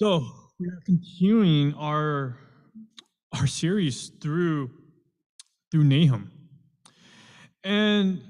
So we are continuing our our series through through Nahum. And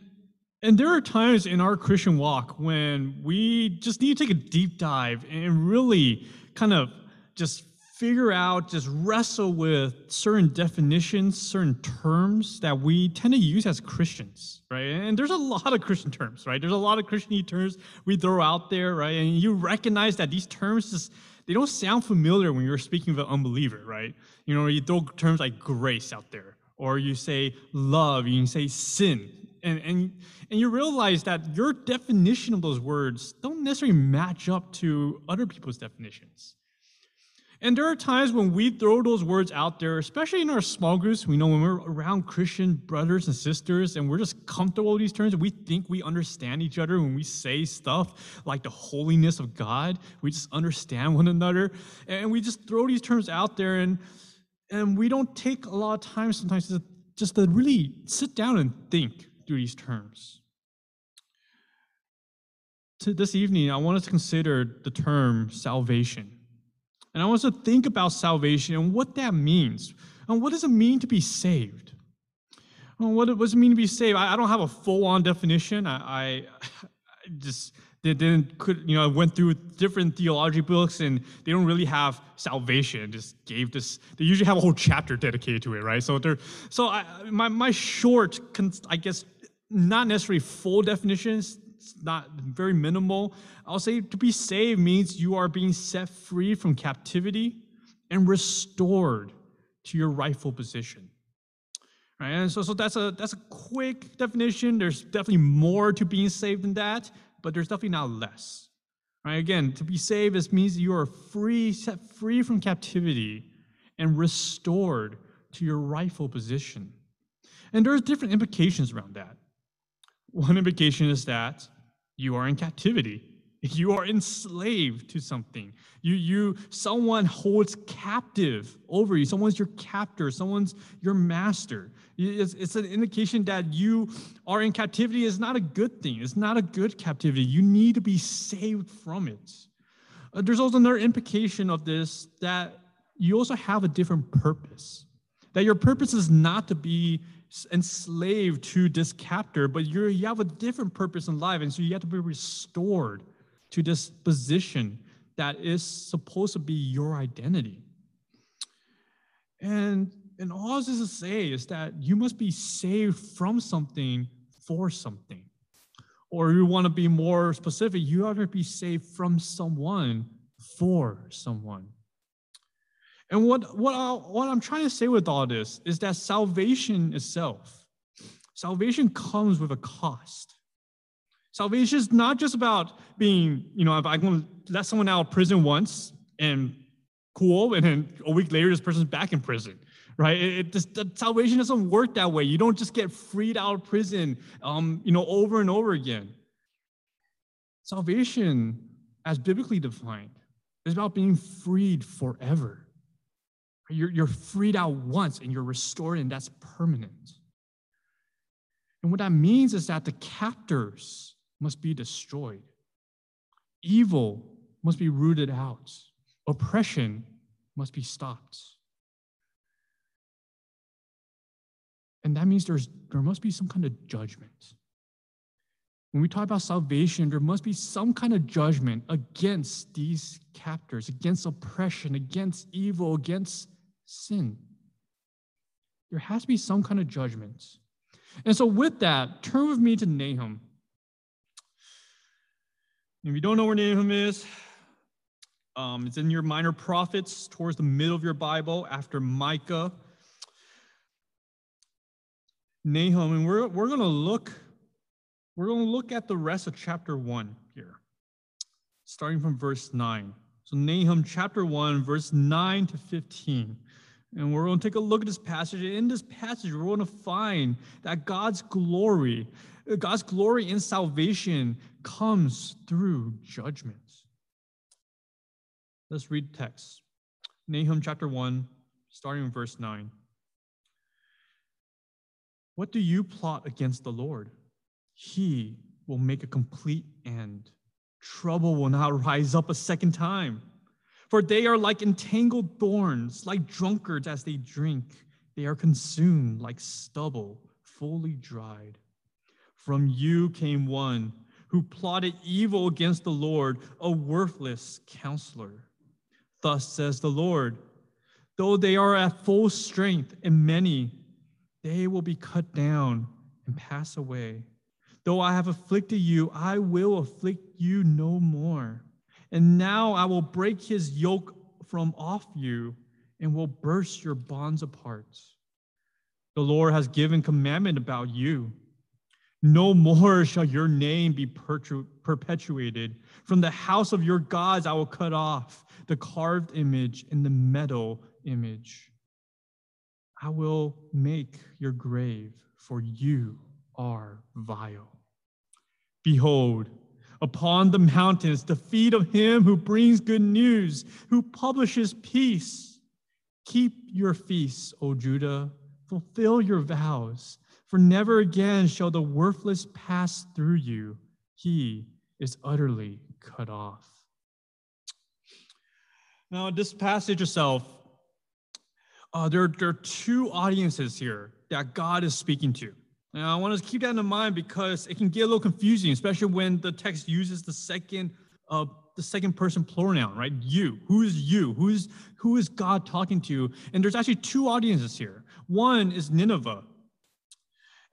and there are times in our Christian walk when we just need to take a deep dive and really kind of just figure out, just wrestle with certain definitions, certain terms that we tend to use as Christians, right? And there's a lot of Christian terms, right? There's a lot of Christian terms we throw out there, right? And you recognize that these terms just they don't sound familiar when you're speaking with an unbeliever, right? You know, you throw terms like grace out there, or you say love, you say sin, and, and, and you realize that your definition of those words don't necessarily match up to other people's definitions. And there are times when we throw those words out there, especially in our small groups. We know when we're around Christian brothers and sisters and we're just comfortable with these terms, we think we understand each other when we say stuff like the holiness of God. We just understand one another. And we just throw these terms out there and, and we don't take a lot of time sometimes to, just to really sit down and think through these terms. To this evening, I want us to consider the term salvation. And I want us to think about salvation and what that means. And what does it mean to be saved? What does it mean to be saved? I, don't have a full-on definition. I, I, I just didn't could you know I went through different theology books and they don't really have salvation. Just gave this. They usually have a whole chapter dedicated to it, right? So they're so I, my my short, I guess, not necessarily full definitions it's not very minimal. I'll say to be saved means you are being set free from captivity and restored to your rightful position. Right? And so, so that's a that's a quick definition. There's definitely more to being saved than that, but there's definitely not less. Right? Again, to be saved is means you are free, set free from captivity and restored to your rightful position. And there's different implications around that. One implication is that you are in captivity. You are enslaved to something. You, you, someone holds captive over you. Someone's your captor. Someone's your master. It's, it's an indication that you are in captivity is not a good thing. It's not a good captivity. You need to be saved from it. Uh, there's also another implication of this that you also have a different purpose. That your purpose is not to be enslaved to this captor, but you you have a different purpose in life. And so you have to be restored to this position that is supposed to be your identity. And, and all this is to say is that you must be saved from something for something. Or you want to be more specific, you have to be saved from someone for someone. And what, what, I, what I'm trying to say with all this is that salvation itself, salvation comes with a cost. Salvation is not just about being, you know, if I'm going to let someone out of prison once and cool, and then a week later, this person's back in prison, right? It, it the salvation doesn't work that way. You don't just get freed out of prison, um, you know, over and over again. Salvation, as biblically defined, is about being freed forever. You're, you're freed out once and you're restored, and that's permanent. And what that means is that the captors must be destroyed, evil must be rooted out, oppression must be stopped. And that means there's, there must be some kind of judgment. When we talk about salvation, there must be some kind of judgment against these captors, against oppression, against evil, against sin. There has to be some kind of judgment. And so, with that, turn with me to Nahum. If you don't know where Nahum is, um, it's in your minor prophets towards the middle of your Bible after Micah. Nahum, and we're, we're going to look we're going to look at the rest of chapter 1 here, starting from verse 9. So, Nahum chapter 1, verse 9 to 15. And we're going to take a look at this passage. And in this passage, we're going to find that God's glory, God's glory in salvation comes through judgment. Let's read text. Nahum chapter 1, starting in verse 9. What do you plot against the Lord? He will make a complete end. Trouble will not rise up a second time. For they are like entangled thorns, like drunkards as they drink. They are consumed like stubble, fully dried. From you came one who plotted evil against the Lord, a worthless counselor. Thus says the Lord Though they are at full strength and many, they will be cut down and pass away. Though I have afflicted you, I will afflict you no more. And now I will break his yoke from off you and will burst your bonds apart. The Lord has given commandment about you. No more shall your name be perpetuated. From the house of your gods I will cut off the carved image and the metal image. I will make your grave, for you are vile. Behold, upon the mountains, the feet of him who brings good news, who publishes peace. Keep your feasts, O Judah, fulfill your vows, for never again shall the worthless pass through you. He is utterly cut off. Now, this passage itself uh, there, there are two audiences here that God is speaking to. Now, I want to keep that in mind because it can get a little confusing, especially when the text uses the second uh, the second person pronoun, right? You. Who is you? Who is who is God talking to? And there's actually two audiences here. One is Nineveh,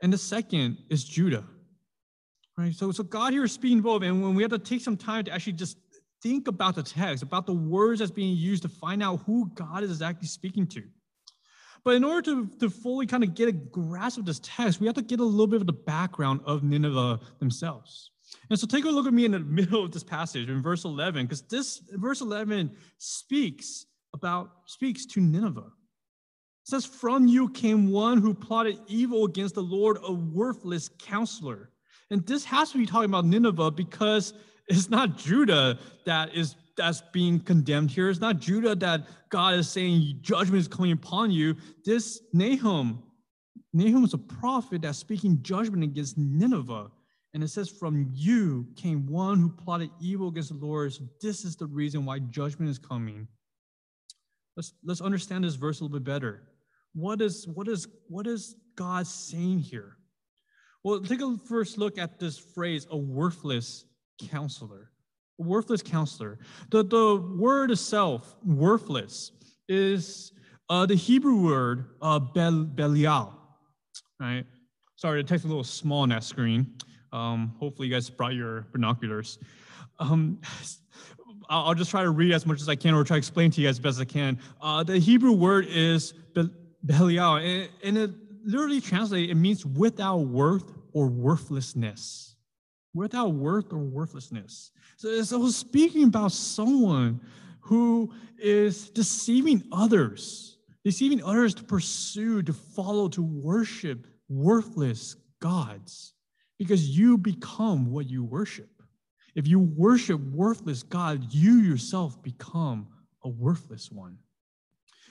and the second is Judah. Right? So, so God here is speaking both, and when we have to take some time to actually just think about the text, about the words that's being used to find out who God is exactly speaking to. But in order to, to fully kind of get a grasp of this text, we have to get a little bit of the background of Nineveh themselves. And so take a look at me in the middle of this passage in verse 11, because this verse 11 speaks about, speaks to Nineveh. It says, From you came one who plotted evil against the Lord, a worthless counselor. And this has to be talking about Nineveh because it's not Judah that is that's being condemned here. It's not Judah that God is saying judgment is coming upon you. This Nahum, Nahum is a prophet that's speaking judgment against Nineveh. And it says, From you came one who plotted evil against the Lord. So this is the reason why judgment is coming. Let's, let's understand this verse a little bit better. What is, what, is, what is God saying here? Well, take a first look at this phrase, a worthless counselor worthless counselor. The, the word itself, worthless, is uh, the Hebrew word uh, bel, belial, right? Sorry, the text is a little small on that screen. Um, hopefully you guys brought your binoculars. Um, I'll, just try to read as much as I can or try to explain to you as best I can. Uh, the Hebrew word is belial, and, and it literally translates, it means without worth or worthlessness. Without worth or worthlessness. So, so speaking about someone who is deceiving others, deceiving others to pursue, to follow, to worship worthless gods, because you become what you worship. If you worship worthless God, you yourself become a worthless one.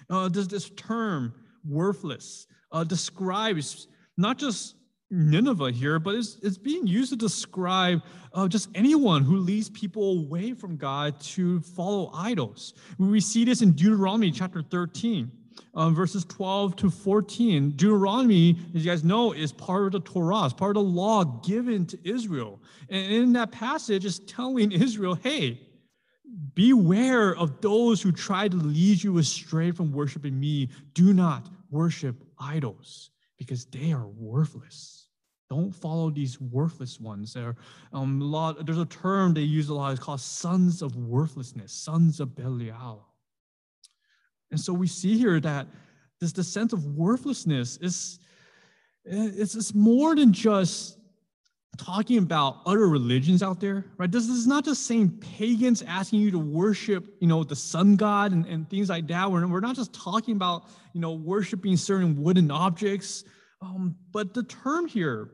Uh, this, this term, worthless, uh, describes not just Nineveh here, but it's, it's being used to describe uh, just anyone who leads people away from God to follow idols. We see this in Deuteronomy chapter 13, um, verses 12 to 14. Deuteronomy, as you guys know, is part of the Torah, it's part of the law given to Israel. And in that passage, it's telling Israel, hey, beware of those who try to lead you astray from worshiping me. Do not worship idols because they are worthless. Don't follow these worthless ones. There, um, a lot, there's a term they use a lot. It's called sons of worthlessness, sons of Belial. And so we see here that this the sense of worthlessness is it's, it's more than just talking about other religions out there, right? This, this is not just saying pagans asking you to worship, you know, the sun god and, and things like that. We're, we're not just talking about, you know, worshiping certain wooden objects. Um, but the term here,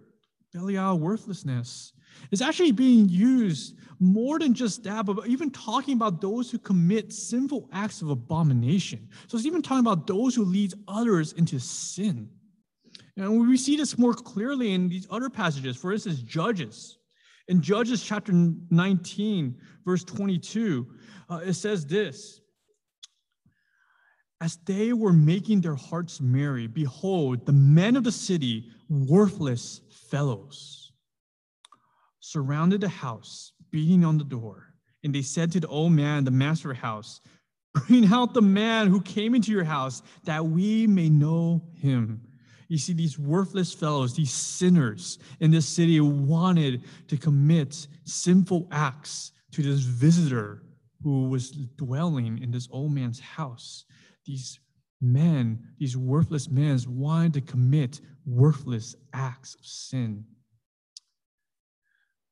Belial worthlessness is actually being used more than just that, but even talking about those who commit sinful acts of abomination. So it's even talking about those who lead others into sin. And we see this more clearly in these other passages. For instance, Judges. In Judges chapter 19, verse 22, uh, it says this As they were making their hearts merry, behold, the men of the city, worthless fellows, surrounded the house, beating on the door. And they said to the old man, the master of the house, Bring out the man who came into your house, that we may know him. You see, these worthless fellows, these sinners in this city wanted to commit sinful acts to this visitor who was dwelling in this old man's house. These men, these worthless men, wanted to commit worthless acts of sin.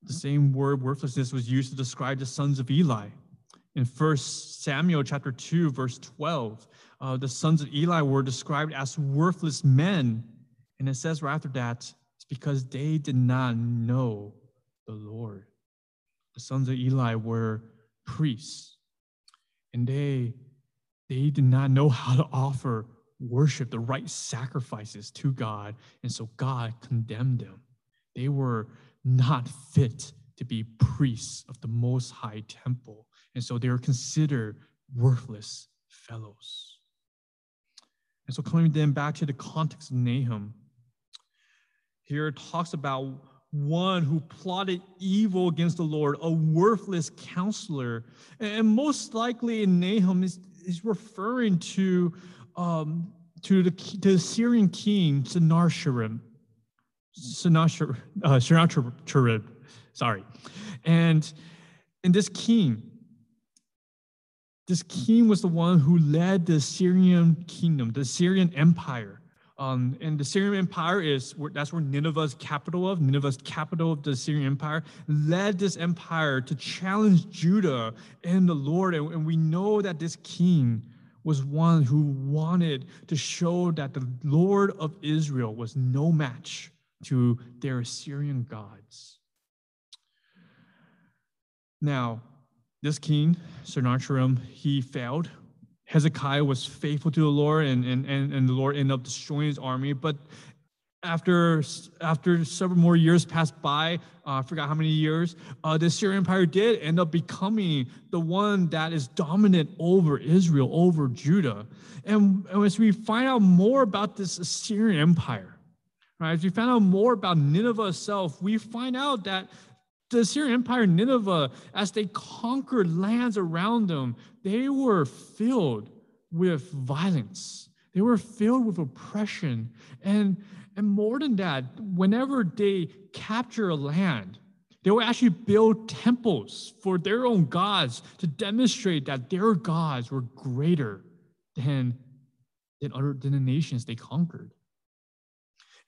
The hmm? same word worthlessness was used to describe the sons of Eli. In 1 Samuel chapter 2, verse 12, uh, the sons of Eli were described as worthless men. And it says right after that, it's because they did not know the Lord. The sons of Eli were priests, and they they did not know how to offer worship, the right sacrifices to God, and so God condemned them. They were not fit to be priests of the Most High Temple, and so they were considered worthless fellows. And so, coming then back to the context of Nahum, here it talks about one who plotted evil against the Lord, a worthless counselor. And most likely in Nahum is, is referring to, um, to, the, to the Syrian king, Sennacherib. Sennacherib, uh, Sennacherib, sorry. And, and this king, this king was the one who led the Syrian kingdom, the Syrian empire. Um, and the Syrian Empire is that's where Nineveh's capital of Nineveh's capital of the Syrian Empire led this empire to challenge Judah and the Lord. And, and we know that this king was one who wanted to show that the Lord of Israel was no match to their Assyrian gods. Now, this king, Sennacherib, he failed Hezekiah was faithful to the Lord, and, and, and, and the Lord ended up destroying his army. But after, after several more years passed by, uh, I forgot how many years, uh, the Assyrian Empire did end up becoming the one that is dominant over Israel, over Judah. And, and as we find out more about this Assyrian Empire, right, as we find out more about Nineveh itself, we find out that the Assyrian Empire, Nineveh, as they conquered lands around them, they were filled with violence. They were filled with oppression. And, and more than that, whenever they capture a land, they would actually build temples for their own gods to demonstrate that their gods were greater than, than, other, than the nations they conquered.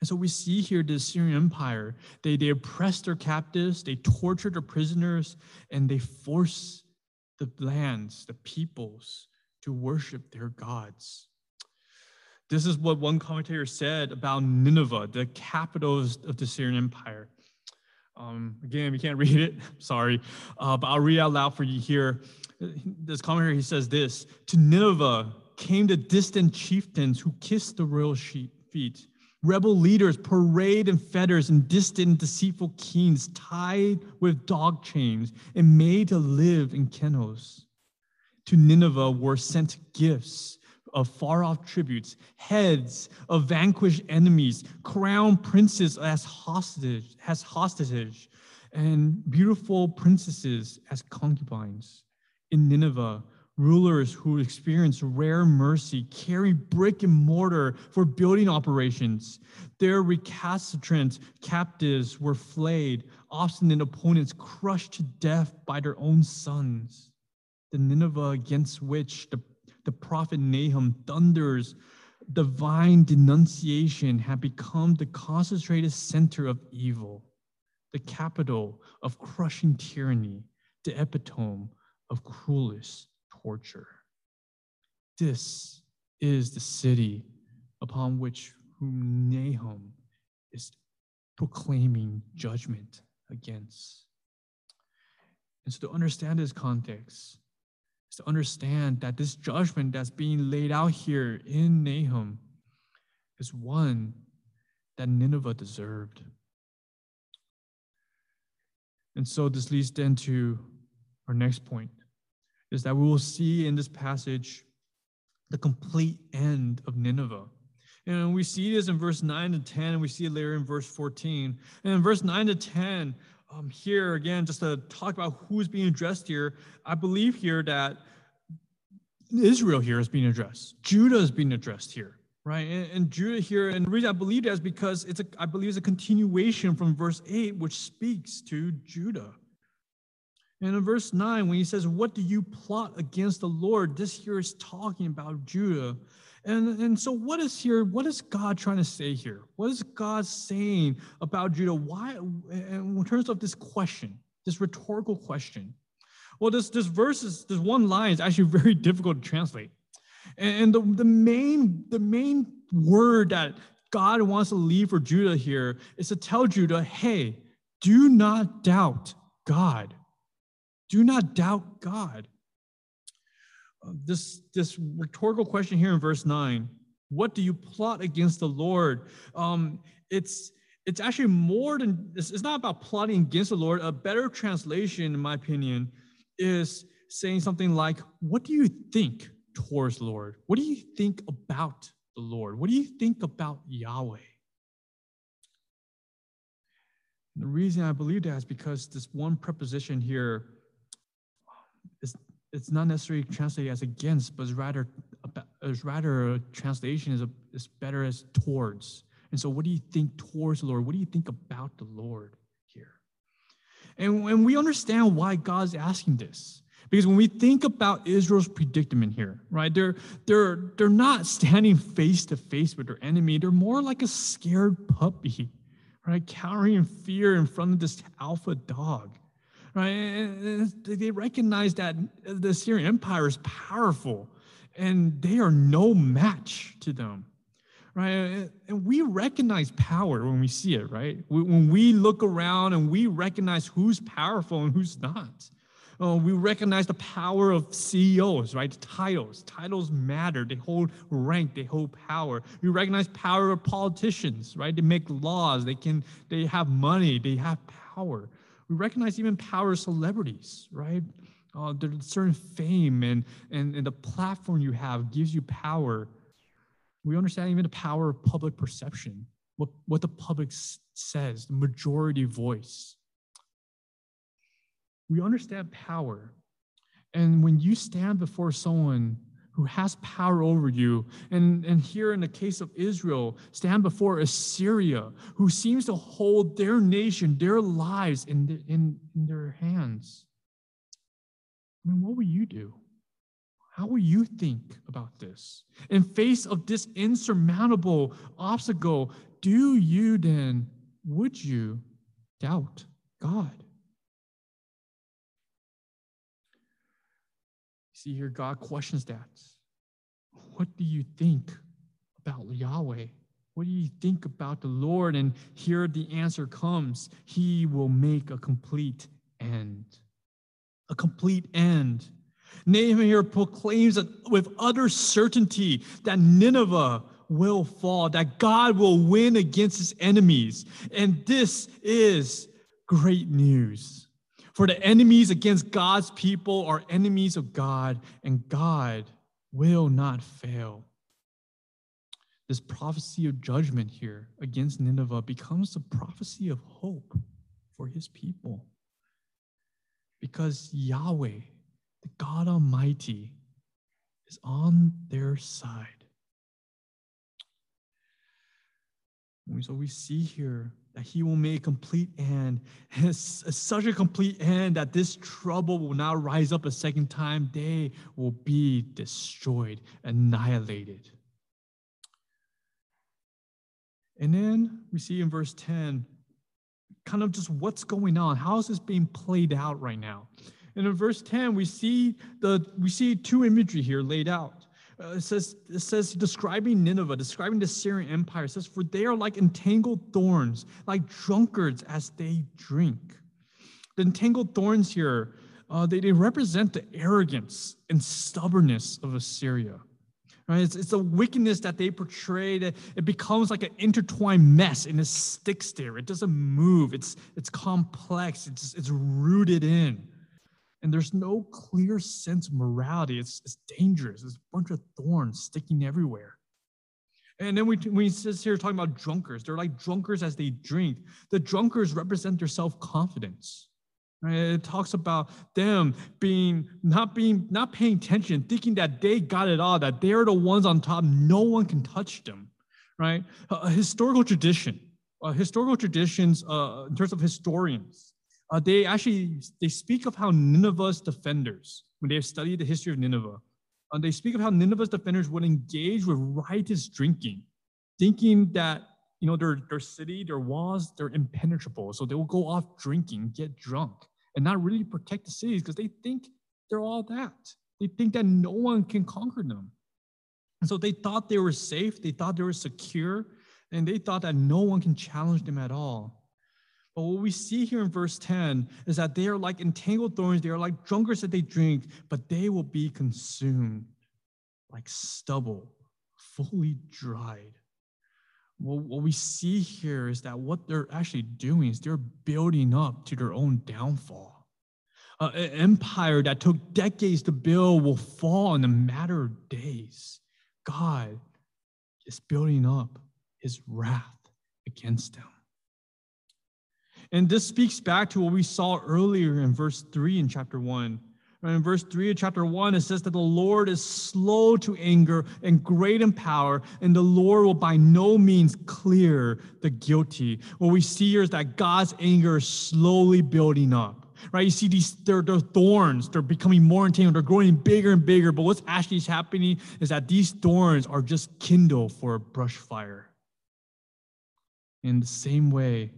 And so we see here the Assyrian Empire, they, they oppressed their captives, they tortured their prisoners, and they forced the lands, the peoples, to worship their gods. This is what one commentator said about Nineveh, the capital of the Assyrian Empire. Um, again, we can't read it, sorry, uh, but I'll read out loud for you here. This commentator, he says this To Nineveh came the distant chieftains who kissed the royal feet Rebel leaders parade in fetters and distant, deceitful kings tied with dog chains and made to live in kennels. To Nineveh were sent gifts of far off tributes, heads of vanquished enemies, crown princes as hostage, as hostage, and beautiful princesses as concubines. In Nineveh, Rulers who experience rare mercy carry brick and mortar for building operations. Their recalcitrant captives were flayed, obstinate opponents crushed to death by their own sons. The Nineveh against which the, the prophet Nahum thunders divine denunciation had become the concentrated center of evil, the capital of crushing tyranny, the epitome of cruelest torture. This is the city upon which whom Nahum is proclaiming judgment against. And so to understand this context is to understand that this judgment that's being laid out here in Nahum is one that Nineveh deserved. And so this leads then to our next point is that we will see in this passage the complete end of Nineveh. And we see this in verse 9 to 10, and we see it later in verse 14. And in verse 9 to 10, um, here again, just to talk about who's being addressed here, I believe here that Israel here is being addressed. Judah is being addressed here, right? And, and Judah here, and the reason I believe that is because it's a, I believe it's a continuation from verse 8, which speaks to Judah. And in verse 9, when he says, What do you plot against the Lord? This here is talking about Judah. And, and so what is here, what is God trying to say here? What is God saying about Judah? Why in terms of this question, this rhetorical question? Well, this this verse is this one line is actually very difficult to translate. And the, the main the main word that God wants to leave for Judah here is to tell Judah, hey, do not doubt God. Do not doubt God. Uh, this, this rhetorical question here in verse 9 what do you plot against the Lord? Um, it's, it's actually more than, it's, not about plotting against the Lord. A better translation, in my opinion, is saying something like, What do you think towards the Lord? What do you think about the Lord? What do you think about Yahweh? The reason I believe that is because this one preposition here it's not necessarily translated as against, but it's rather it's rather a translation is a, is better as towards. And so, what do you think towards the Lord? What do you think about the Lord here? And when we understand why God's asking this, because when we think about Israel's predicament here, right, they're they're they're not standing face to face with their enemy. They're more like a scared puppy, right, cowering in fear in front of this alpha dog right? They recognize that the Assyrian Empire is powerful and they are no match to them, right? And we recognize power when we see it, right? When we look around and we recognize who's powerful and who's not. Uh, we recognize the power of CEOs, right? Titles. Titles matter. They hold rank. They hold power. We recognize power of politicians, right? They make laws. They can. They have money. They have power. We recognize even power of celebrities, right? Uh, there's certain fame and, and, and the platform you have gives you power. We understand even the power of public perception, what, what the public s- says, the majority voice. We understand power. And when you stand before someone who has power over you. And, and here in the case of Israel, stand before Assyria, who seems to hold their nation, their lives in, the, in, in their hands. I mean, what will you do? How will you think about this? In face of this insurmountable obstacle, do you then, would you doubt God? See here, God questions that. What do you think about Yahweh? What do you think about the Lord? And here the answer comes He will make a complete end. A complete end. Nahum here proclaims with utter certainty that Nineveh will fall, that God will win against his enemies. And this is great news. For the enemies against God's people are enemies of God, and God will not fail. This prophecy of judgment here against Nineveh becomes a prophecy of hope for his people. Because Yahweh, the God Almighty, is on their side. So we see here that he will make complete end. Such a complete end that this trouble will not rise up a second time. They will be destroyed, annihilated. And then we see in verse 10 kind of just what's going on. How is this being played out right now? And in verse 10, we see the we see two imagery here laid out. Uh, it says, it says, describing Nineveh, describing the Syrian Empire, says, For they are like entangled thorns, like drunkards as they drink. The entangled thorns here, uh, they, they represent the arrogance and stubbornness of Assyria. Right? It's, it's a wickedness that they portray that it becomes like an intertwined mess and it sticks there. It doesn't move. It's, it's complex. It's, it's rooted in. And there's no clear sense of morality. It's, it's dangerous. There's a bunch of thorns sticking everywhere. And then we, we sit here talking about drunkards. They're like drunkards as they drink. The drunkards represent their self confidence. Right? It talks about them being not being not paying attention, thinking that they got it all, that they're the ones on top. No one can touch them. Right? A historical tradition, uh, historical traditions uh, in terms of historians, uh, they actually they speak of how Nineveh's defenders, when they have studied the history of Nineveh, uh, they speak of how Nineveh's defenders would engage with riotous drinking, thinking that you know their their city, their walls, they're impenetrable. So they will go off drinking, get drunk, and not really protect the cities because they think they're all that. They think that no one can conquer them. And so they thought they were safe, they thought they were secure, and they thought that no one can challenge them at all. But what we see here in verse 10 is that they are like entangled thorns, they are like drunkards that they drink, but they will be consumed like stubble, fully dried. Well, what we see here is that what they're actually doing is they're building up to their own downfall. Uh, an empire that took decades to build will fall in a matter of days. God is building up his wrath against them. And this speaks back to what we saw earlier in verse 3 in chapter 1. In verse 3 of chapter 1, it says that the Lord is slow to anger and great in power, and the Lord will by no means clear the guilty. What we see here is that God's anger is slowly building up. Right? You see these they're, they're thorns, they're becoming more entangled, they're growing bigger and bigger. But what's actually happening is that these thorns are just kindled for a brush fire. In the same way,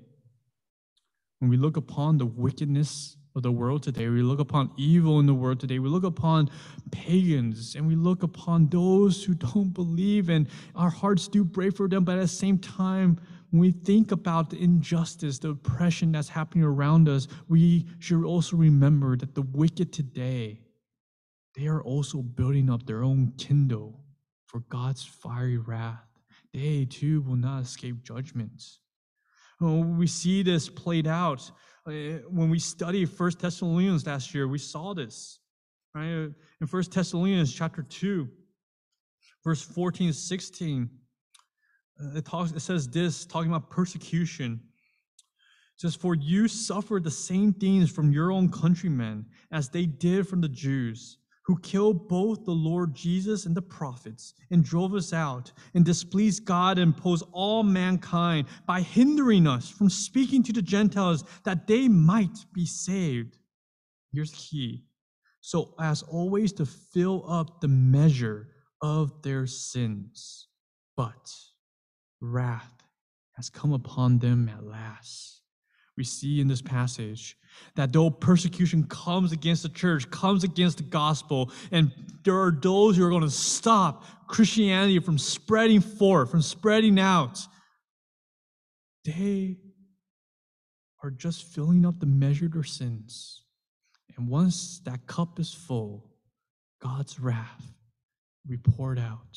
when we look upon the wickedness of the world today, we look upon evil in the world today, we look upon pagans, and we look upon those who don't believe, and our hearts do break for them. But at the same time, when we think about the injustice, the oppression that's happening around us, we should also remember that the wicked today, they are also building up their own kindle for God's fiery wrath. They too will not escape judgment. We see this played out uh, when we studied First Thessalonians last year. We saw this right in First Thessalonians chapter two, verse 14 16. Uh, it talks. It says this, talking about persecution. It says, "For you suffered the same things from your own countrymen as they did from the Jews." Who killed both the Lord Jesus and the prophets, and drove us out, and displeased God and imposed all mankind by hindering us from speaking to the Gentiles that they might be saved. Here's the key. So, as always, to fill up the measure of their sins. But wrath has come upon them at last. We see in this passage that though persecution comes against the church, comes against the gospel, and there are those who are going to stop Christianity from spreading forth, from spreading out, they are just filling up the measure of their sins. And once that cup is full, God's wrath will be poured out.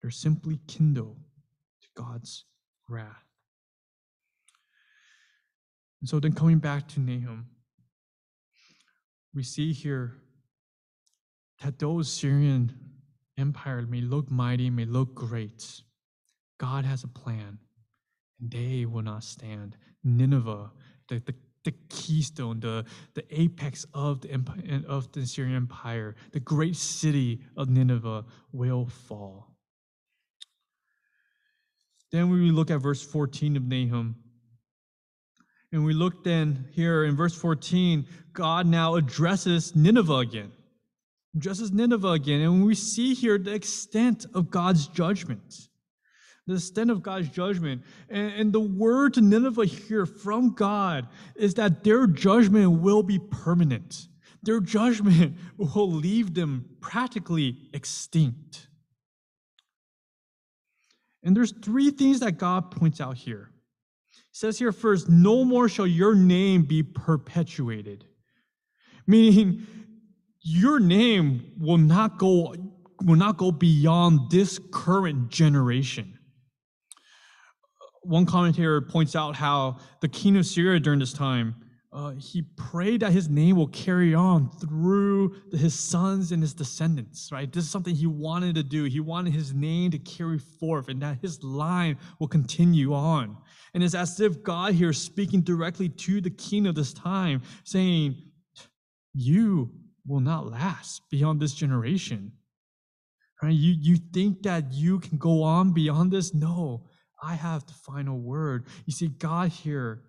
They're simply kindled to God's wrath. And so then coming back to Nahum, we see here that though Syrian empire may look mighty, may look great, God has a plan, and they will not stand. Nineveh, the, the, the keystone, the, the apex of the, empire, of the Syrian empire, the great city of Nineveh will fall. Then when we look at verse 14 of Nahum, and we look then here in verse 14, God now addresses Nineveh again. Addresses Nineveh again. And we see here the extent of God's judgment. The extent of God's judgment. And, and the word to Nineveh here from God is that their judgment will be permanent. Their judgment will leave them practically extinct. And there's three things that God points out here says here first, no more shall your name be perpetuated. Meaning, your name will not go will not go beyond this current generation. One commentator points out how the king of Syria during this time, uh, he prayed that his name will carry on through his sons and his descendants, right? This is something he wanted to do. He wanted his name to carry forth and that his line will continue on. And it's as if God here is speaking directly to the king of this time, saying, You will not last beyond this generation. Right? You, you think that you can go on beyond this? No, I have the final word. You see, God here,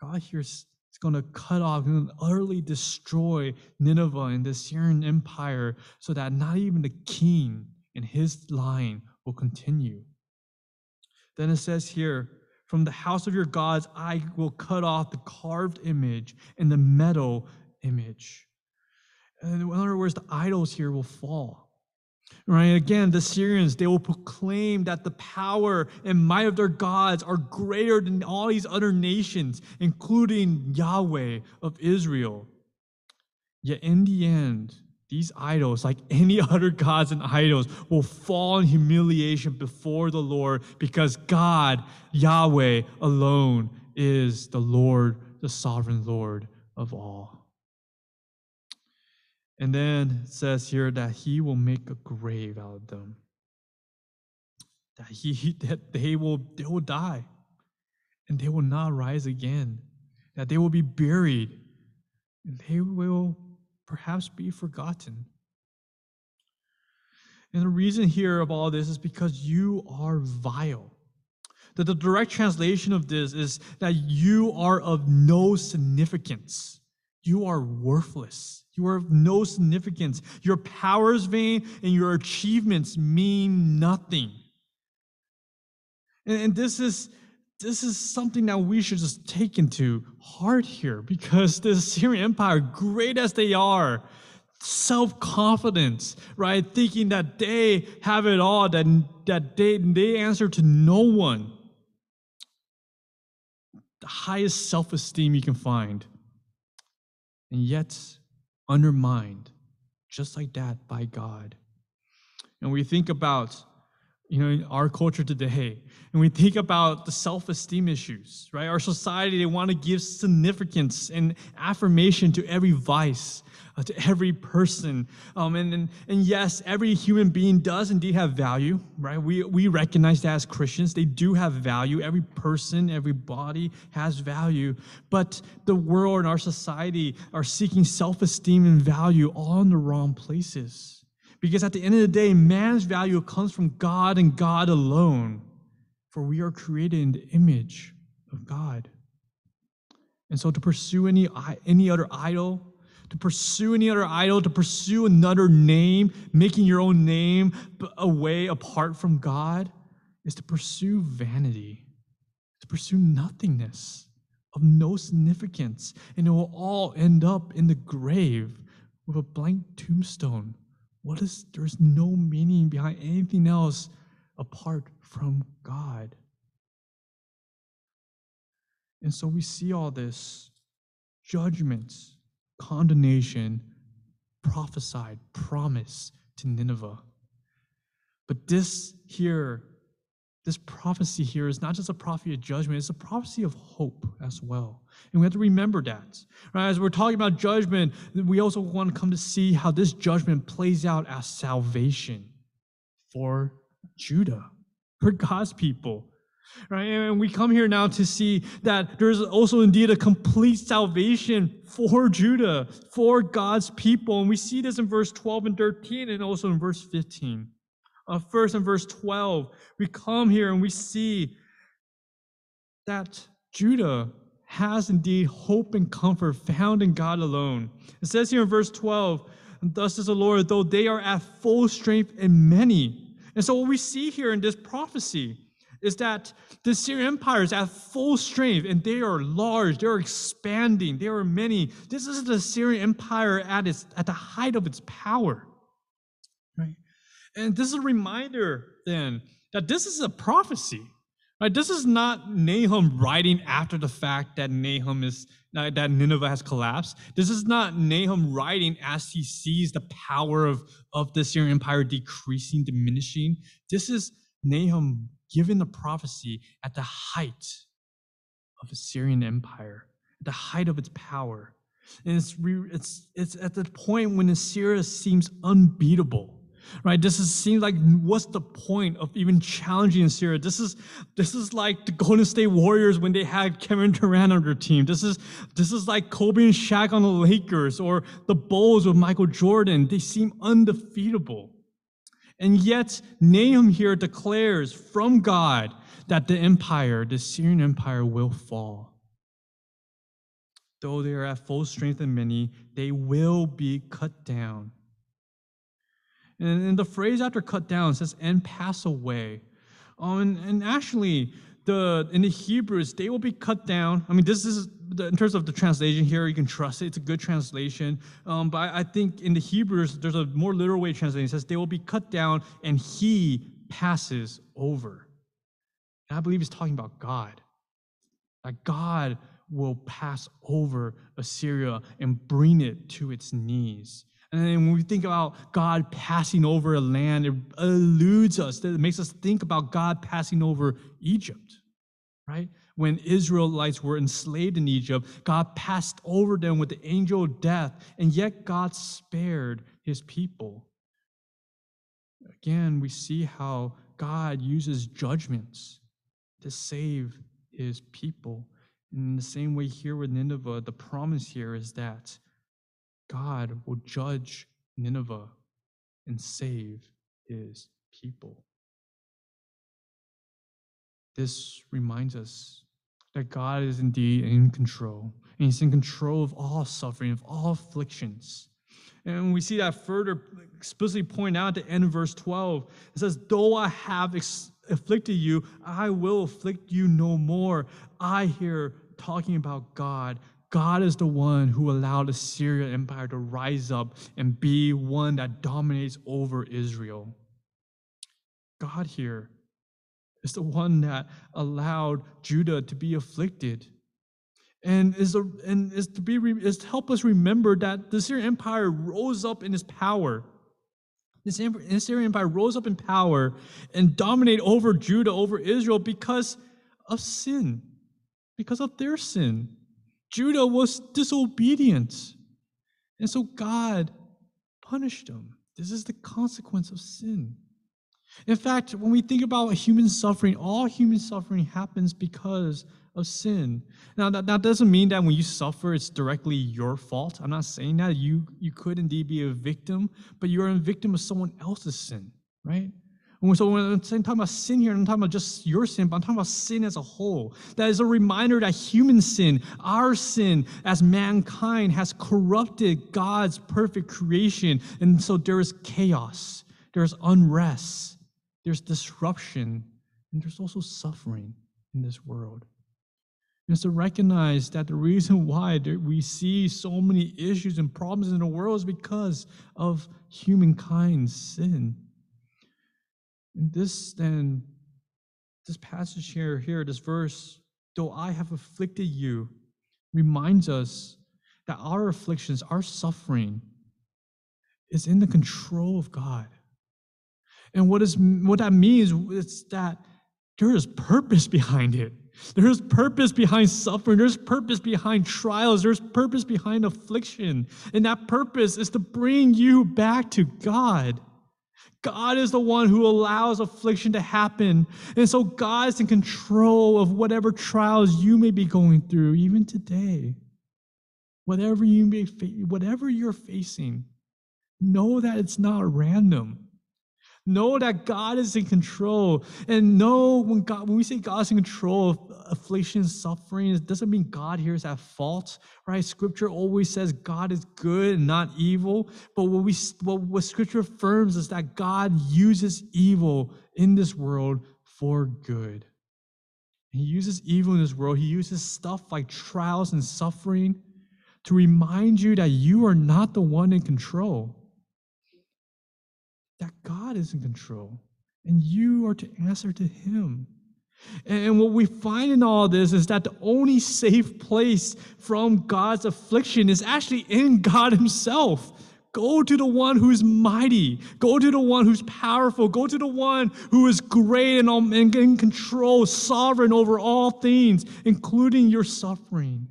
God here is going to cut off and utterly destroy Nineveh and the Syrian Empire so that not even the king and his line will continue. Then it says here, from the house of your gods, I will cut off the carved image and the metal image. And in other words, the idols here will fall. Right? Again, the Syrians, they will proclaim that the power and might of their gods are greater than all these other nations, including Yahweh of Israel. Yet in the end, these idols, like any other gods and idols, will fall in humiliation before the Lord because God, Yahweh alone, is the Lord, the sovereign Lord of all. And then it says here that he will make a grave out of them. That he that they will they will die and they will not rise again. That they will be buried and they will perhaps be forgotten. And the reason here of all this is because you are vile. That the direct translation of this is that you are of no significance. You are worthless. You are of no significance. Your power is vain and your achievements mean nothing. And, and this is this is something that we should just take into heart here because the Assyrian Empire, great as they are, self confidence, right? Thinking that they have it all, that, that they, they answer to no one. The highest self esteem you can find. And yet, undermined just like that by God. And we think about you know, our culture today, and we think about the self-esteem issues, right? Our society, they want to give significance and affirmation to every vice, uh, to every person. Um, and, and, and yes, every human being does indeed have value, right? We, we recognize that as Christians. They do have value. Every person, every body has value. But the world and our society are seeking self-esteem and value all in the wrong places. Because at the end of the day, man's value comes from God and God alone. For we are created in the image of God. And so to pursue any, any other idol, to pursue any other idol, to pursue another name, making your own name away apart from God, is to pursue vanity, to pursue nothingness of no significance. And it will all end up in the grave with a blank tombstone what is there's no meaning behind anything else apart from God. And so we see all this judgment, condemnation, prophesied, promise to Nineveh. But this here this prophecy here is not just a prophecy of judgment, it's a prophecy of hope as well. And we have to remember that. Right? As we're talking about judgment, we also want to come to see how this judgment plays out as salvation for Judah, for God's people. Right? And we come here now to see that there's also indeed a complete salvation for Judah, for God's people. And we see this in verse 12 and 13 and also in verse 15 uh, first in verse 12, we come here and we see that Judah has indeed hope and comfort found in God alone. It says here in verse 12, Thus is the Lord, though they are at full strength and many. And so, what we see here in this prophecy is that the Syrian Empire is at full strength and they are large, they are expanding, they are many. This is the Syrian Empire at, its, at the height of its power. And this is a reminder then that this is a prophecy. Right? This is not Nahum writing after the fact that Nahum is uh, that Nineveh has collapsed. This is not Nahum writing as he sees the power of, of the Syrian Empire decreasing, diminishing. This is Nahum giving the prophecy at the height of the Syrian Empire, at the height of its power. And it's, re, it's, it's at the point when Assyria seems unbeatable. Right, this is seems like what's the point of even challenging Assyria? This is this is like the Golden State Warriors when they had Kevin Durant on their team. This is this is like Kobe and Shaq on the Lakers or the Bulls with Michael Jordan. They seem undefeatable. And yet, Nahum here declares from God that the empire, the Assyrian empire, will fall. Though they are at full strength in many, they will be cut down. And, and the phrase after cut down says, and pass away. Um, and, and actually, the in the Hebrews, they will be cut down. I mean, this is in terms of the translation here, you can trust it. It's a good translation. Um, but I think in the Hebrews, there's a more literal way of translating. It says they will be cut down, and he passes over. And I believe he's talking about God. That God will pass over Assyria and bring it to its knees. And when we think about God passing over a land, it eludes us. It makes us think about God passing over Egypt, right? When Israelites were enslaved in Egypt, God passed over them with the angel of death, and yet God spared his people. Again, we see how God uses judgments to save his people. And in the same way, here with Nineveh, the promise here is that God will judge Nineveh and save his people. This reminds us that God is indeed in control, and He's in control of all suffering, of all afflictions. And we see that further explicitly point out at the end of verse 12. It says, Though I have ex- afflicted you, I will afflict you no more. I hear talking about God God is the one who allowed the Assyrian Empire to rise up and be one that dominates over Israel. God here is the one that allowed Judah to be afflicted. And is, a, and is to be is to help us remember that the Assyrian Empire rose up in its power. The Assyrian Empire rose up in power and dominated over Judah, over Israel, because of sin, because of their sin. Judah was disobedient. And so God punished him. This is the consequence of sin. In fact, when we think about human suffering, all human suffering happens because of sin. Now, that, that doesn't mean that when you suffer, it's directly your fault. I'm not saying that. You, you could indeed be a victim, but you're a victim of someone else's sin, right? And so when I'm talking about sin here, I'm talking about just your sin, but I'm talking about sin as a whole. That is a reminder that human sin, our sin as mankind, has corrupted God's perfect creation. And so there is chaos, there's unrest, there's disruption, and there's also suffering in this world. And it's to recognize that the reason why we see so many issues and problems in the world is because of humankind's sin. And this then, this passage here, here, this verse, though I have afflicted you, reminds us that our afflictions, our suffering, is in the control of God. And what is what that means is that there is purpose behind it. There's purpose behind suffering. There's purpose behind trials. There's purpose behind affliction. And that purpose is to bring you back to God. God is the one who allows affliction to happen. And so God is in control of whatever trials you may be going through, even today. Whatever you may whatever you're facing, know that it's not random. Know that God is in control. And know when God, when we say God's in control of affliction, suffering, it doesn't mean God here is at fault, right? Scripture always says God is good and not evil. But what we what, what scripture affirms is that God uses evil in this world for good. He uses evil in this world. He uses stuff like trials and suffering to remind you that you are not the one in control that God is in control and you are to answer to Him. And what we find in all this is that the only safe place from God's affliction is actually in God Himself. Go to the one who's mighty. Go to the one who's powerful. Go to the one who is great and in control, sovereign over all things, including your suffering.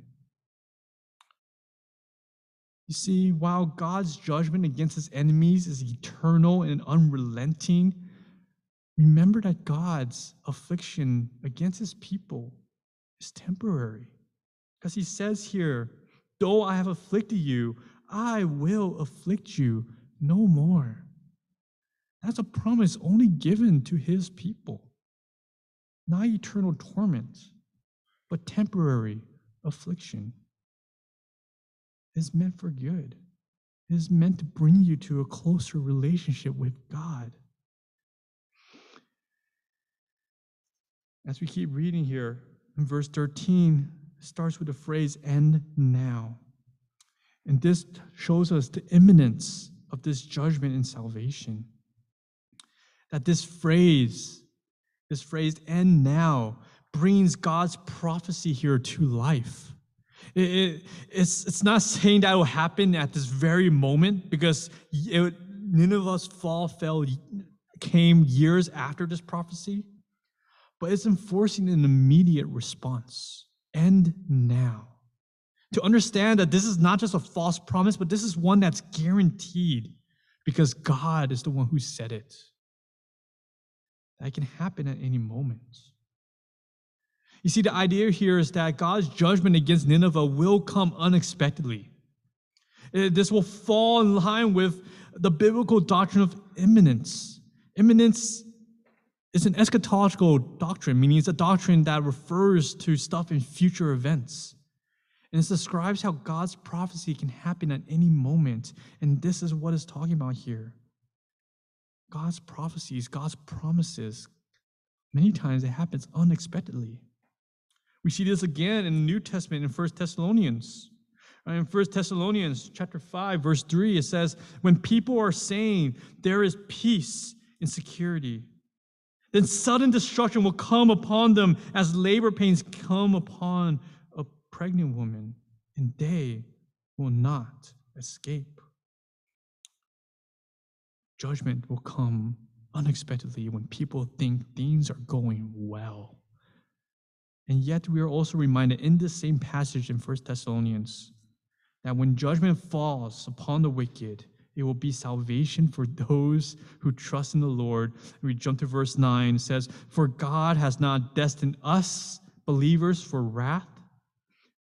You see, while God's judgment against his enemies is eternal and unrelenting, remember that God's affliction against his people is temporary. Because he says here, though I have afflicted you, I will afflict you no more. That's a promise only given to his people. Not eternal torment, but temporary affliction. It's meant for good. It is meant to bring you to a closer relationship with God. As we keep reading here, in verse 13, starts with the phrase, and now. And this shows us the imminence of this judgment and salvation. That this phrase, this phrase, and now, brings God's prophecy here to life. It, it, it's, it's not saying that will happen at this very moment because it, Nineveh's fall fell came years after this prophecy, but it's enforcing an immediate response. And now. To understand that this is not just a false promise, but this is one that's guaranteed because God is the one who said it. That can happen at any moment. You see, the idea here is that God's judgment against Nineveh will come unexpectedly. Uh, this will fall in line with the biblical doctrine of imminence. Imminence is an eschatological doctrine, meaning it's a doctrine that refers to stuff in future events. And it describes how God's prophecy can happen at any moment. And this is what it's talking about here. God's prophecies, God's promises, many times it happens unexpectedly. We see this again in the New Testament in 1 Thessalonians. Uh, in 1 Thessalonians chapter 5, verse 3, it says, When people are saying there is peace and security, then sudden destruction will come upon them as labor pains come upon a pregnant woman, and they will not escape. Judgment will come unexpectedly when people think things are going well. And yet, we are also reminded in this same passage in 1 Thessalonians that when judgment falls upon the wicked, it will be salvation for those who trust in the Lord. We jump to verse 9. It says, For God has not destined us, believers, for wrath,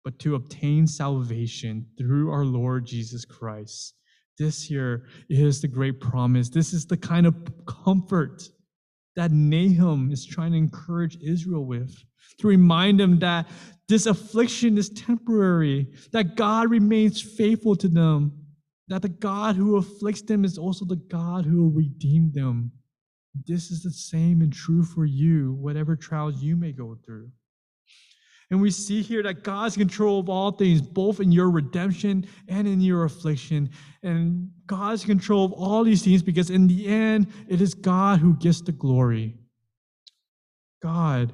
but to obtain salvation through our Lord Jesus Christ. This here is the great promise. This is the kind of comfort that Nahum is trying to encourage Israel with to remind them that this affliction is temporary, that God remains faithful to them, that the God who afflicts them is also the God who will redeem them. This is the same and true for you, whatever trials you may go through. And we see here that God's control of all things, both in your redemption and in your affliction. And God's control of all these things because in the end, it is God who gets the glory. God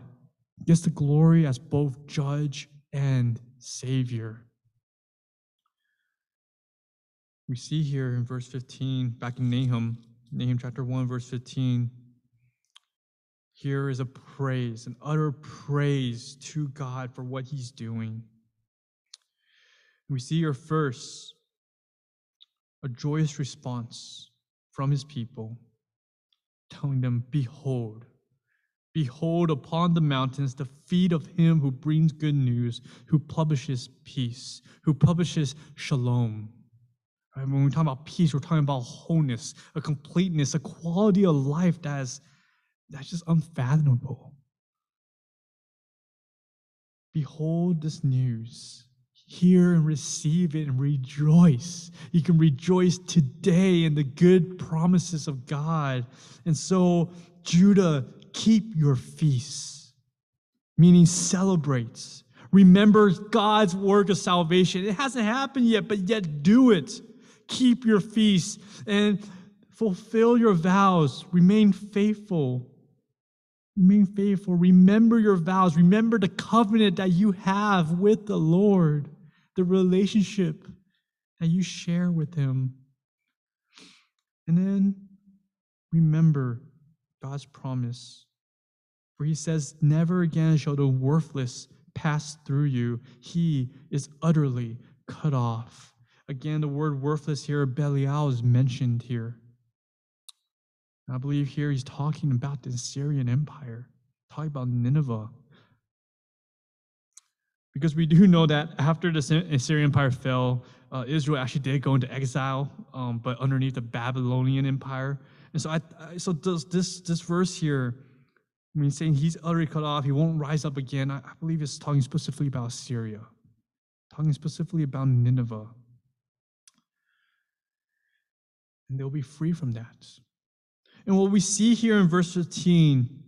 gets the glory as both judge and savior. We see here in verse 15, back in Nahum, Nahum chapter 1, verse 15, here is a praise, an utter praise to God for what he's doing. We see here first a joyous response from his people, telling them, Behold, Behold upon the mountains the feet of him who brings good news, who publishes peace, who publishes shalom. Right? When we talk about peace, we're talking about wholeness, a completeness, a quality of life that is that's just unfathomable. Behold this news. Hear and receive it and rejoice. You can rejoice today in the good promises of God. And so, Judah keep your feasts, meaning celebrates. Remember God's work of salvation. It hasn't happened yet, but yet do it. Keep your feasts and fulfill your vows. Remain faithful. Remain faithful. Remember your vows. Remember the covenant that you have with the Lord, the relationship that you share with Him. And then remember God's promise for he says, Never again shall the worthless pass through you. He is utterly cut off. Again, the word worthless here, Belial, is mentioned here. I believe here he's talking about the Assyrian Empire, talking about Nineveh. Because we do know that after the Assyrian Empire fell, uh, Israel actually did go into exile, um, but underneath the Babylonian Empire. And so, I, so does this this verse here, I mean, saying he's utterly cut off, he won't rise up again. I, I believe it's talking specifically about Assyria, talking specifically about Nineveh. And they'll be free from that. And what we see here in verse 15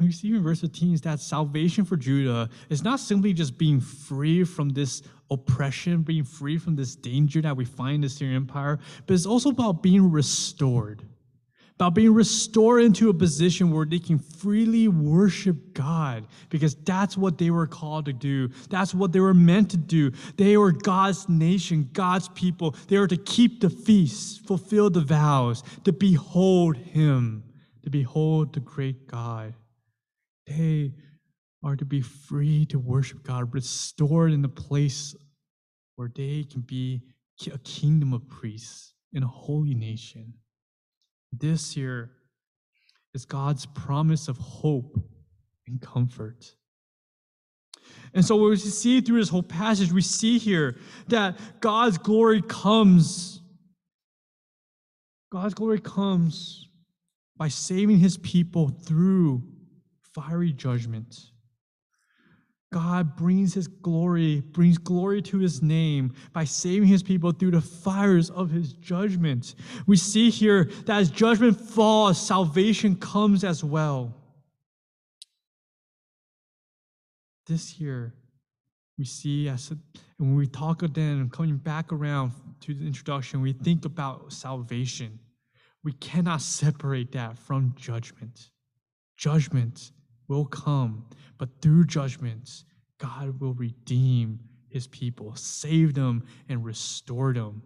we see in verse 15 is that salvation for Judah is not simply just being free from this oppression, being free from this danger that we find in the Assyrian Empire, but it's also about being restored, about being restored into a position where they can freely worship God, because that's what they were called to do. That's what they were meant to do. They were God's nation, God's people. They were to keep the feasts, fulfill the vows, to behold Him, to behold the great God. They are to be free to worship God, restored in the place where they can be a kingdom of priests in a holy nation. This year is God's promise of hope and comfort. And so, what we see through this whole passage, we see here that God's glory comes. God's glory comes by saving his people through fiery judgment. God brings his glory, brings glory to his name by saving his people through the fires of his judgment. We see here that as judgment falls, salvation comes as well. This year, we see as and when we talk again, coming back around to the introduction, we think about salvation. We cannot separate that from judgment. Judgment will come, but through judgments, God will redeem his people, save them, and restore them.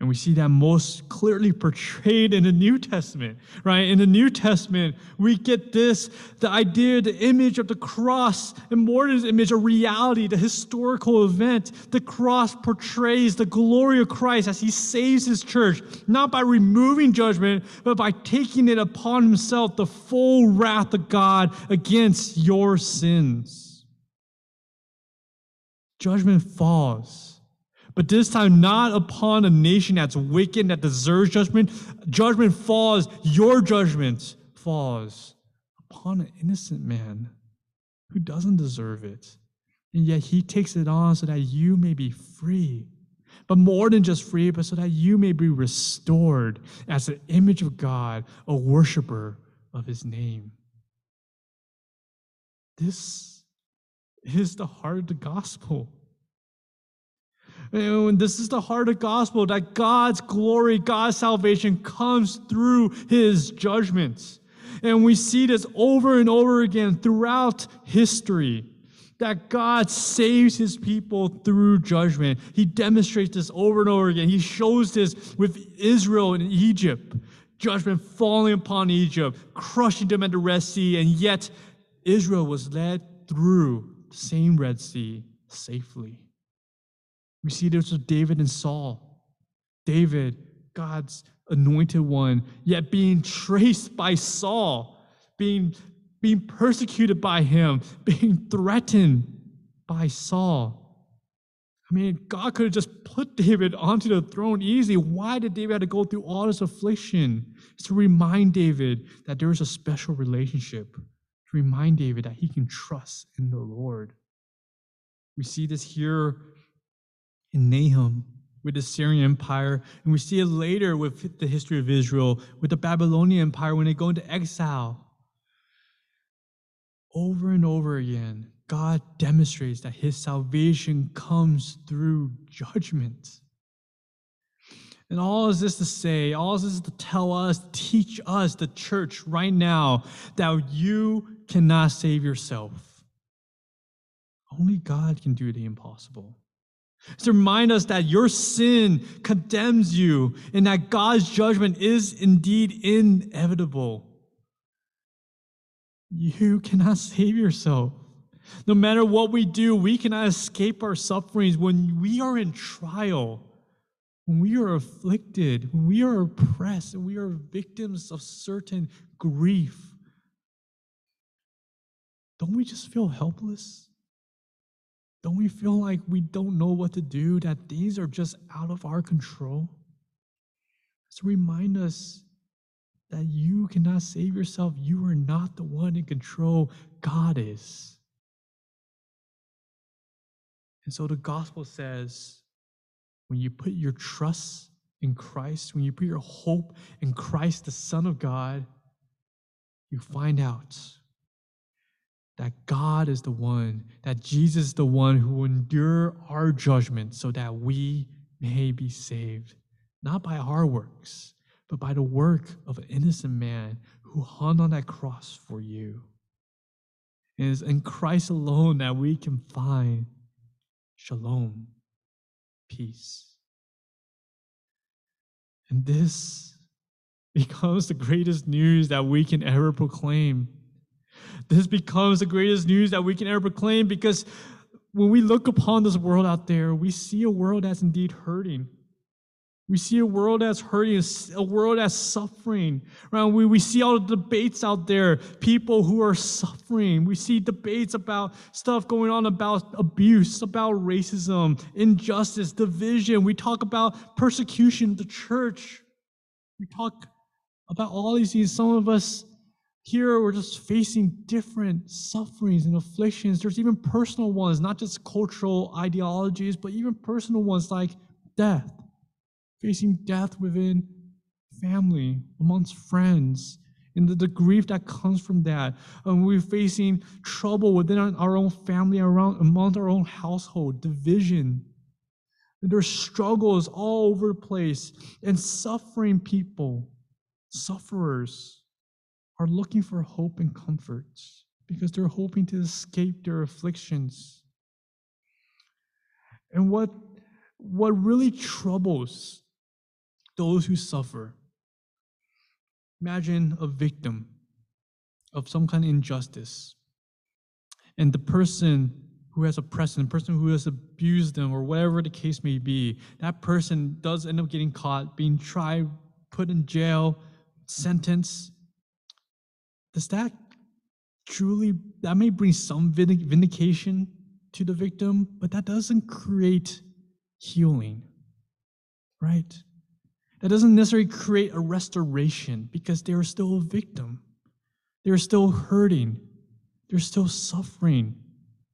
And we see that most clearly portrayed in the New Testament, right? In the New Testament, we get this the idea, the image of the cross, and more than image, a reality, the historical event. The cross portrays the glory of Christ as he saves his church, not by removing judgment, but by taking it upon himself, the full wrath of God against your sins. Judgment falls but this time not upon a nation that's wicked, that deserves judgment. Judgment falls, your judgment falls upon an innocent man who doesn't deserve it. And yet he takes it on so that you may be free. But more than just free, but so that you may be restored as an image of God, a worshiper of his name. This is the heart of the gospel. And this is the heart of gospel that God's glory, God's salvation comes through his judgments. And we see this over and over again throughout history that God saves his people through judgment. He demonstrates this over and over again. He shows this with Israel and Egypt. Judgment falling upon Egypt, crushing them at the Red Sea, and yet Israel was led through the same Red Sea safely. We see this with David and Saul. David, God's anointed one, yet being traced by Saul, being, being persecuted by him, being threatened by Saul. I mean, God could have just put David onto the throne easy. Why did David have to go through all this affliction? It's to remind David that there is a special relationship, to remind David that he can trust in the Lord. We see this here in Nahum with the Assyrian Empire, and we see it later with the history of Israel, with the Babylonian Empire when they go into exile. Over and over again, God demonstrates that his salvation comes through judgment. And all is this to say, all is this to tell us, teach us, the church right now, that you cannot save yourself. Only God can do the impossible. It's to remind us that your sin condemns you and that God's judgment is indeed inevitable. You cannot save yourself. No matter what we do, we cannot escape our sufferings when we are in trial, when we are afflicted, when we are oppressed, and we are victims of certain grief. Don't we just feel helpless? Don't we feel like we don't know what to do, that things are just out of our control? To remind us that you cannot save yourself. You are not the one in control, God is. And so the gospel says when you put your trust in Christ, when you put your hope in Christ, the Son of God, you find out that God is the one, that Jesus is the one who will endure our judgment so that we may be saved, not by our works, but by the work of an innocent man who hung on that cross for you. It is in Christ alone that we can find shalom, peace. And this becomes the greatest news that we can ever proclaim. This becomes the greatest news that we can ever proclaim because when we look upon this world out there, we see a world that's indeed hurting. We see a world that's hurting, a world that's suffering. Right? We, we see all the debates out there, people who are suffering. We see debates about stuff going on about abuse, about racism, injustice, division. We talk about persecution, the church. We talk about all these things. Some of us here we're just facing different sufferings and afflictions. There's even personal ones, not just cultural ideologies, but even personal ones like death facing death within family, amongst friends, and the, the grief that comes from that. And we're facing trouble within our, our own family, around among our own household, division. And there's struggles all over the place, and suffering people, sufferers, are looking for hope and comfort because they're hoping to escape their afflictions. And what, what really troubles those who suffer. Imagine a victim of some kind of injustice, and the person who has oppressed them, the person who has abused them, or whatever the case may be, that person does end up getting caught, being tried, put in jail, sentenced. Does that truly, that may bring some vindication to the victim, but that doesn't create healing, right? That doesn't necessarily create a restoration because they are still a victim. They're still hurting. They're still suffering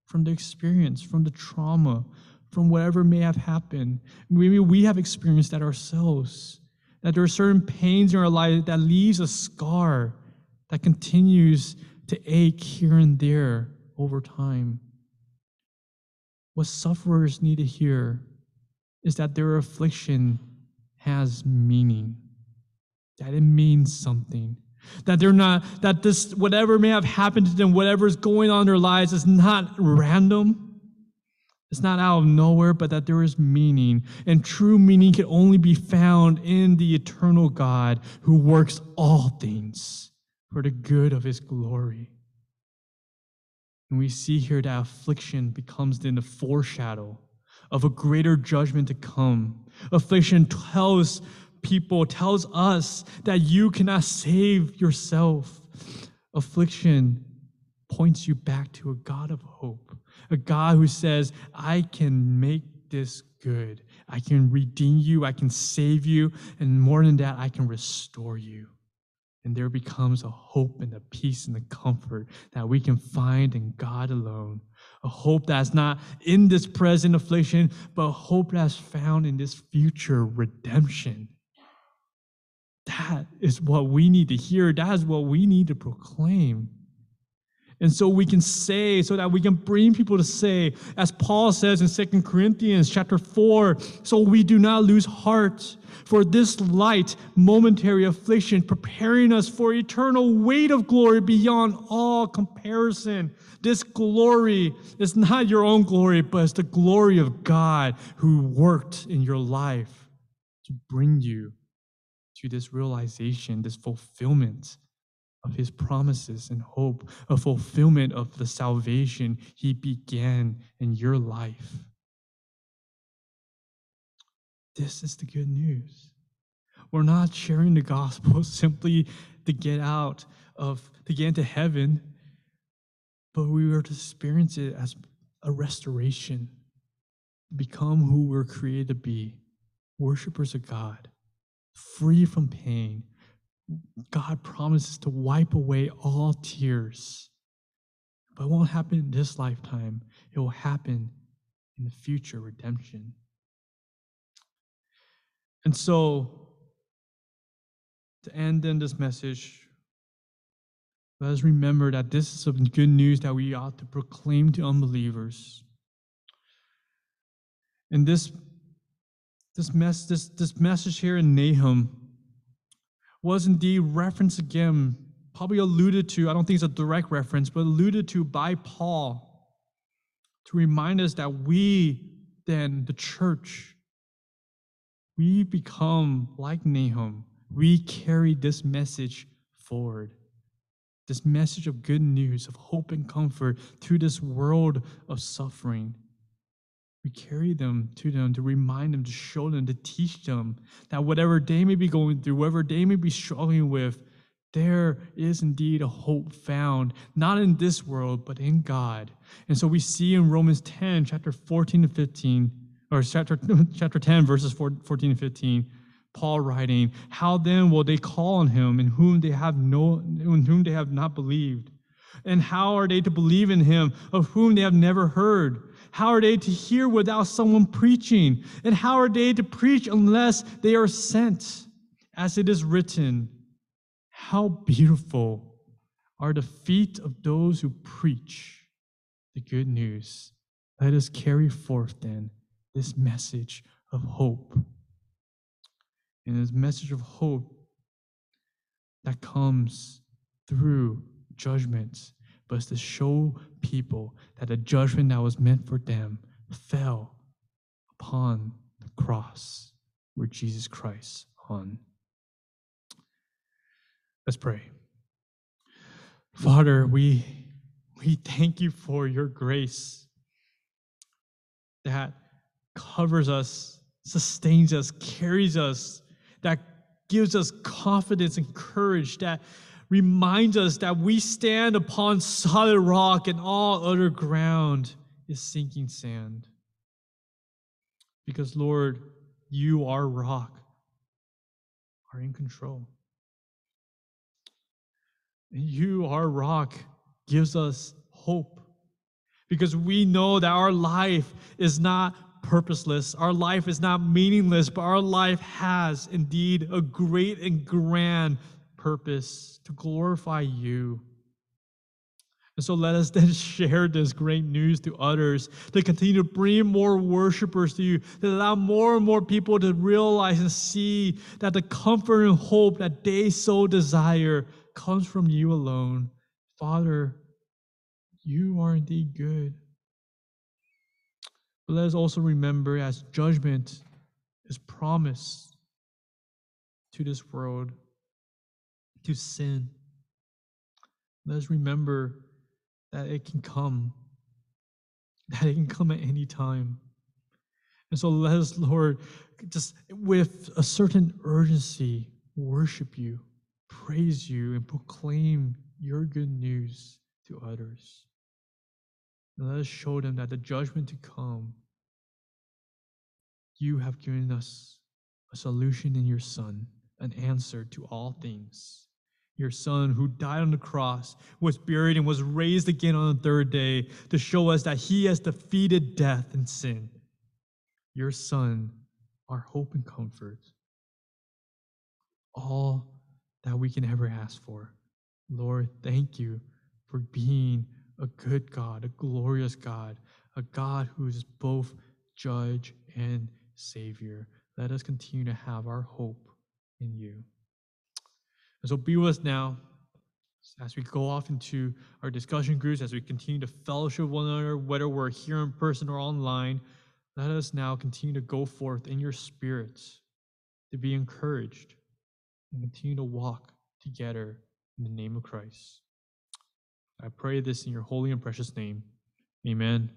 from the experience, from the trauma, from whatever may have happened. Maybe we have experienced that ourselves. That there are certain pains in our life that leaves a scar that continues to ache here and there over time. What sufferers need to hear is that their affliction has meaning, that it means something. That they're not, that this, whatever may have happened to them, whatever is going on in their lives is not random. It's not out of nowhere, but that there is meaning. And true meaning can only be found in the eternal God who works all things for the good of his glory. And we see here that affliction becomes then the foreshadow of a greater judgment to come. Affliction tells people, tells us that you cannot save yourself. Affliction points you back to a God of hope, a God who says, I can make this good. I can redeem you, I can save you, and more than that, I can restore you. And there becomes a hope and a peace and a comfort that we can find in God alone a hope that's not in this present affliction, but hope that's found in this future redemption. That is what we need to hear. That is what we need to proclaim. And so we can say, so that we can bring people to say, as Paul says in Second Corinthians chapter 4, so we do not lose heart for this light, momentary affliction, preparing us for eternal weight of glory beyond all comparison. This glory is not your own glory, but it's the glory of God who worked in your life to bring you to this realization, this fulfillment of his promises and hope, a fulfillment of the salvation he began in your life. This is the good news. We're not sharing the gospel simply to get out of, to get into heaven, but we are to experience it as a restoration, become who we're created to be, worshipers of God, free from pain. God promises to wipe away all tears. But it won't happen in this lifetime, it will happen in the future redemption. And so, to end in this message, let us remember that this is some good news that we ought to proclaim to unbelievers. And this, this, mess, this, this message here in Nahum was indeed referenced again, probably alluded to, I don't think it's a direct reference, but alluded to by Paul to remind us that we, then, the church, we become like Nahum. We carry this message forward. This message of good news, of hope and comfort through this world of suffering. We carry them to them to remind them, to show them, to teach them that whatever they may be going through, whatever they may be struggling with, there is indeed a hope found, not in this world, but in God. And so we see in Romans 10, chapter 14 to 15, or chapter, chapter 10, verses 14 and 15, Paul writing, How then will they call on him in whom they have no in whom they have not believed? And how are they to believe in him of whom they have never heard? How are they to hear without someone preaching? And how are they to preach unless they are sent? As it is written, How beautiful are the feet of those who preach the good news. Let us carry forth then this message of hope. And this message of hope that comes through judgment but to show people that the judgment that was meant for them fell upon the cross where Jesus Christ hung. Let's pray. Father, we, we thank you for your grace that covers us, sustains us, carries us, that gives us confidence and courage, that reminds us that we stand upon solid rock and all other ground is sinking sand. Because, Lord, you, our rock, are in control. And you, our rock, gives us hope. Because we know that our life is not purposeless. Our life is not meaningless, but our life has indeed a great and grand purpose to glorify you. And so let us then share this great news to others, to continue to bring more worshipers to you, to allow more and more people to realize and see that the comfort and hope that they so desire comes from you alone. Father, you are indeed good. But let us also remember as judgment is promised to this world to sin. Let us remember that it can come, that it can come at any time. And so let us, Lord, just with a certain urgency, worship you, praise you, and proclaim your good news to others. And let us show them that the judgment to come, you have given us a solution in your Son, an answer to all things your son who died on the cross, was buried, and was raised again on the third day to show us that he has defeated death and sin. Your son, our hope and comfort. All that we can ever ask for. Lord, thank you for being a good God, a glorious God, a God who is both judge and savior. Let us continue to have our hope in you. And so be with us now as we go off into our discussion groups, as we continue to fellowship one another, whether we're here in person or online. Let us now continue to go forth in your spirits to be encouraged and continue to walk together in the name of Christ. I pray this in your holy and precious name. Amen